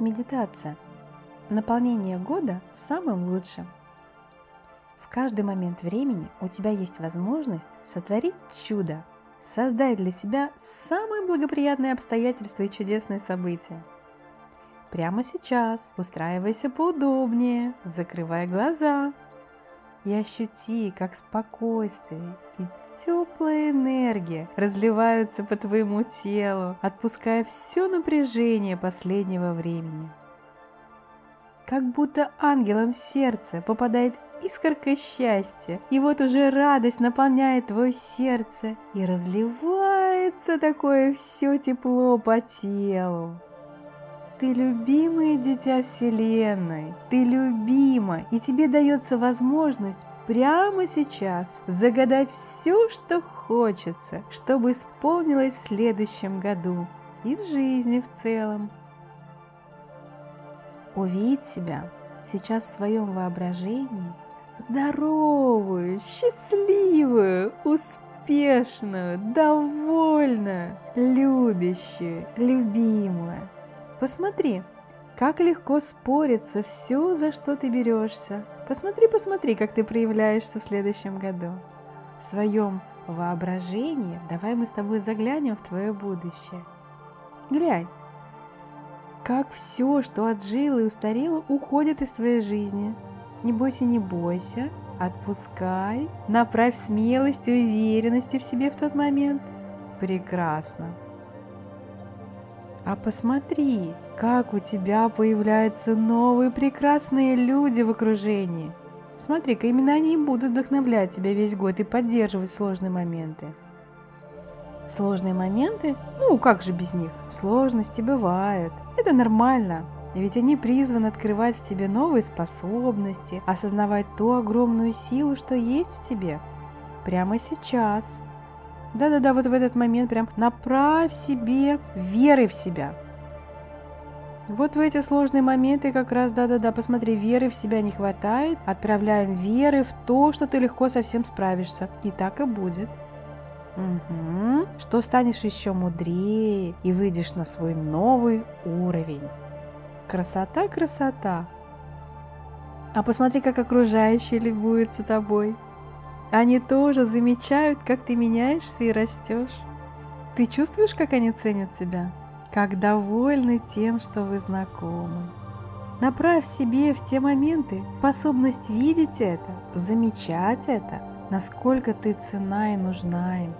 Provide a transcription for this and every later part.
Медитация. Наполнение года самым лучшим. В каждый момент времени у тебя есть возможность сотворить чудо, создать для себя самые благоприятные обстоятельства и чудесные события. Прямо сейчас устраивайся поудобнее, закрывай глаза и ощути, как спокойствие и теплая энергия разливаются по твоему телу, отпуская все напряжение последнего времени. Как будто ангелом в сердце попадает искорка счастья, и вот уже радость наполняет твое сердце, и разливается такое все тепло по телу. Ты любимое дитя Вселенной, ты любима, и тебе дается возможность прямо сейчас загадать все, что хочется, чтобы исполнилось в следующем году и в жизни в целом. Увидеть себя сейчас в своем воображении здоровую, счастливую, успешную, довольную, любящую, любимую. Посмотри, как легко спорится все, за что ты берешься. Посмотри, посмотри, как ты проявляешься в следующем году. В своем воображении давай мы с тобой заглянем в твое будущее. Глянь, как все, что отжило и устарело, уходит из твоей жизни. Не бойся, не бойся, отпускай, направь смелость и уверенности в себе в тот момент. Прекрасно. А посмотри, как у тебя появляются новые прекрасные люди в окружении. Смотри-ка, именно они будут вдохновлять тебя весь год и поддерживать сложные моменты. Сложные моменты? Ну, как же без них? Сложности бывают. Это нормально. Ведь они призваны открывать в тебе новые способности, осознавать ту огромную силу, что есть в тебе. Прямо сейчас – да-да-да, вот в этот момент прям направь себе веры в себя. Вот в эти сложные моменты как раз, да-да-да, посмотри, веры в себя не хватает, отправляем веры в то, что ты легко совсем справишься. И так и будет. Угу. Что станешь еще мудрее и выйдешь на свой новый уровень. Красота, красота. А посмотри, как окружающие любуются тобой. Они тоже замечают, как ты меняешься и растешь. Ты чувствуешь, как они ценят тебя? Как довольны тем, что вы знакомы. Направь себе в те моменты способность видеть это, замечать это, насколько ты цена и нужна им.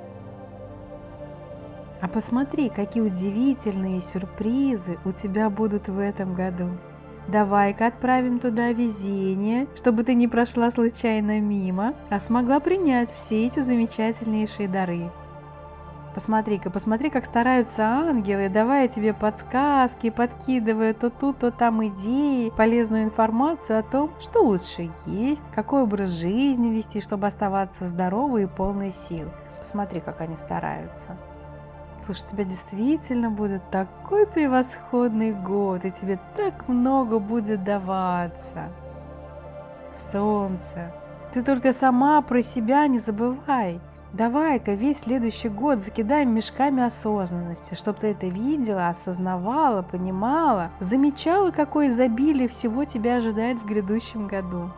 А посмотри, какие удивительные сюрпризы у тебя будут в этом году. Давай-ка отправим туда везение, чтобы ты не прошла случайно мимо, а смогла принять все эти замечательнейшие дары. Посмотри-ка, посмотри, как стараются ангелы, давая тебе подсказки, подкидывая то тут, то там идеи, полезную информацию о том, что лучше есть, какой образ жизни вести, чтобы оставаться здоровой и полной сил. Посмотри, как они стараются. Слушай, у тебя действительно будет такой превосходный год, и тебе так много будет даваться. Солнце, ты только сама про себя не забывай. Давай-ка весь следующий год закидаем мешками осознанности, чтобы ты это видела, осознавала, понимала, замечала, какое изобилие всего тебя ожидает в грядущем году.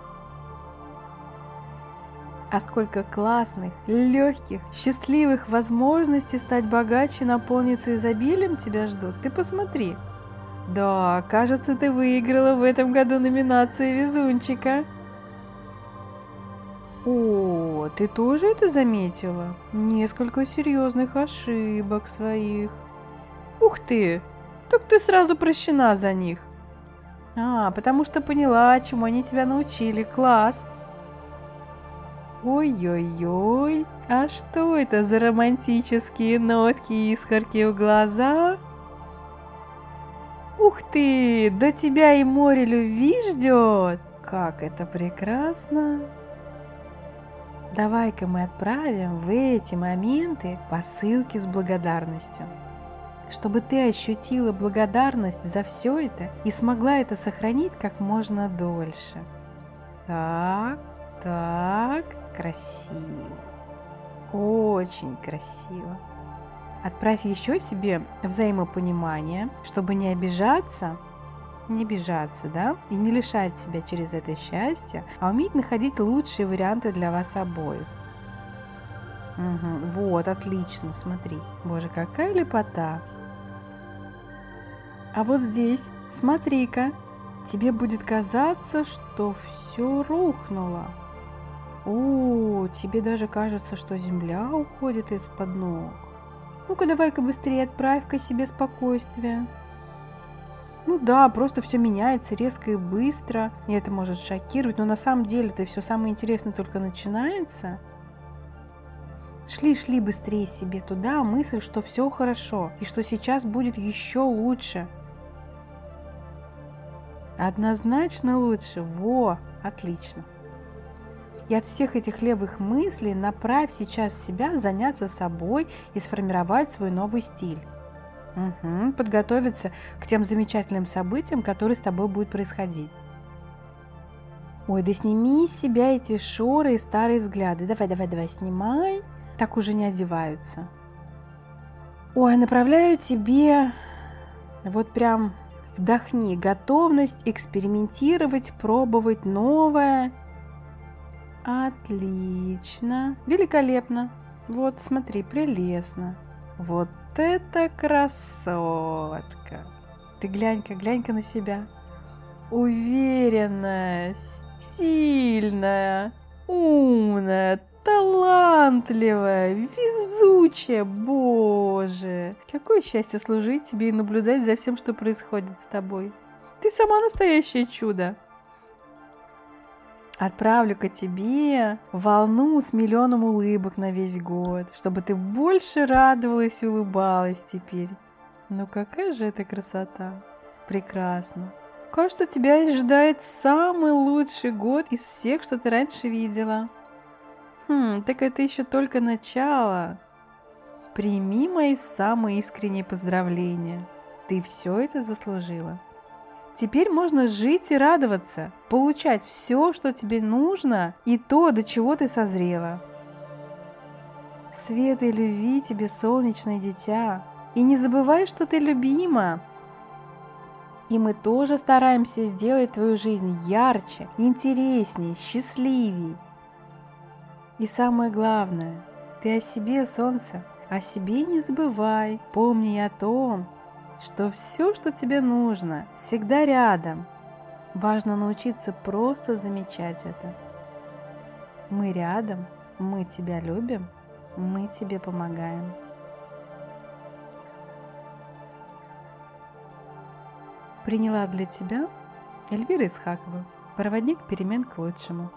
А сколько классных, легких, счастливых возможностей стать богаче, наполниться изобилием тебя ждут. Ты посмотри. Да, кажется, ты выиграла в этом году номинацию везунчика. О, ты тоже это заметила? Несколько серьезных ошибок своих. Ух ты, так ты сразу прощена за них. А, потому что поняла, чему они тебя научили. Класс. Ой-ой-ой, а что это за романтические нотки и искорки в глазах? Ух ты, до тебя и море любви ждет! Как это прекрасно! Давай-ка мы отправим в эти моменты посылки с благодарностью, чтобы ты ощутила благодарность за все это и смогла это сохранить как можно дольше. Так, так, красиво. Очень красиво. Отправь еще себе взаимопонимание, чтобы не обижаться не обижаться, да, и не лишать себя через это счастья, а уметь находить лучшие варианты для вас обоих. Угу, вот, отлично, смотри. Боже, какая лепота. А вот здесь, смотри-ка, тебе будет казаться, что все рухнуло. О, тебе даже кажется, что земля уходит из-под ног. Ну-ка, давай-ка быстрее отправь-ка себе спокойствие. Ну да, просто все меняется резко и быстро, и это может шокировать, но на самом деле-то все самое интересное только начинается. Шли-шли быстрее себе туда, мысль, что все хорошо, и что сейчас будет еще лучше. Однозначно лучше. Во, отлично. И от всех этих левых мыслей направь сейчас себя заняться собой и сформировать свой новый стиль. Угу, подготовиться к тем замечательным событиям, которые с тобой будут происходить. Ой, да сними с себя эти шоры и старые взгляды. Давай, давай, давай, снимай. Так уже не одеваются. Ой, направляю тебе вот прям вдохни готовность экспериментировать, пробовать новое. Отлично. Великолепно. Вот, смотри, прелестно. Вот это красотка! Ты глянь-ка, глянь-ка на себя. Уверенная, стильная, умная, талантливая, везучая, боже! Какое счастье служить тебе и наблюдать за всем, что происходит с тобой. Ты сама настоящее чудо. Отправлю-ка тебе волну с миллионом улыбок на весь год, чтобы ты больше радовалась и улыбалась теперь. Ну какая же это красота! Прекрасно! Кажется, тебя ждает самый лучший год из всех, что ты раньше видела. Хм, так это еще только начало. Прими мои самые искренние поздравления. Ты все это заслужила. Теперь можно жить и радоваться, получать все, что тебе нужно, и то, до чего ты созрела. Свет и любви тебе, солнечное дитя. И не забывай, что ты любима. И мы тоже стараемся сделать твою жизнь ярче, интереснее, счастливее. И самое главное, ты о себе, солнце, о себе не забывай. Помни о том, что все, что тебе нужно, всегда рядом. Важно научиться просто замечать это. Мы рядом, мы тебя любим, мы тебе помогаем. Приняла для тебя Эльвира Исхакова, проводник перемен к лучшему.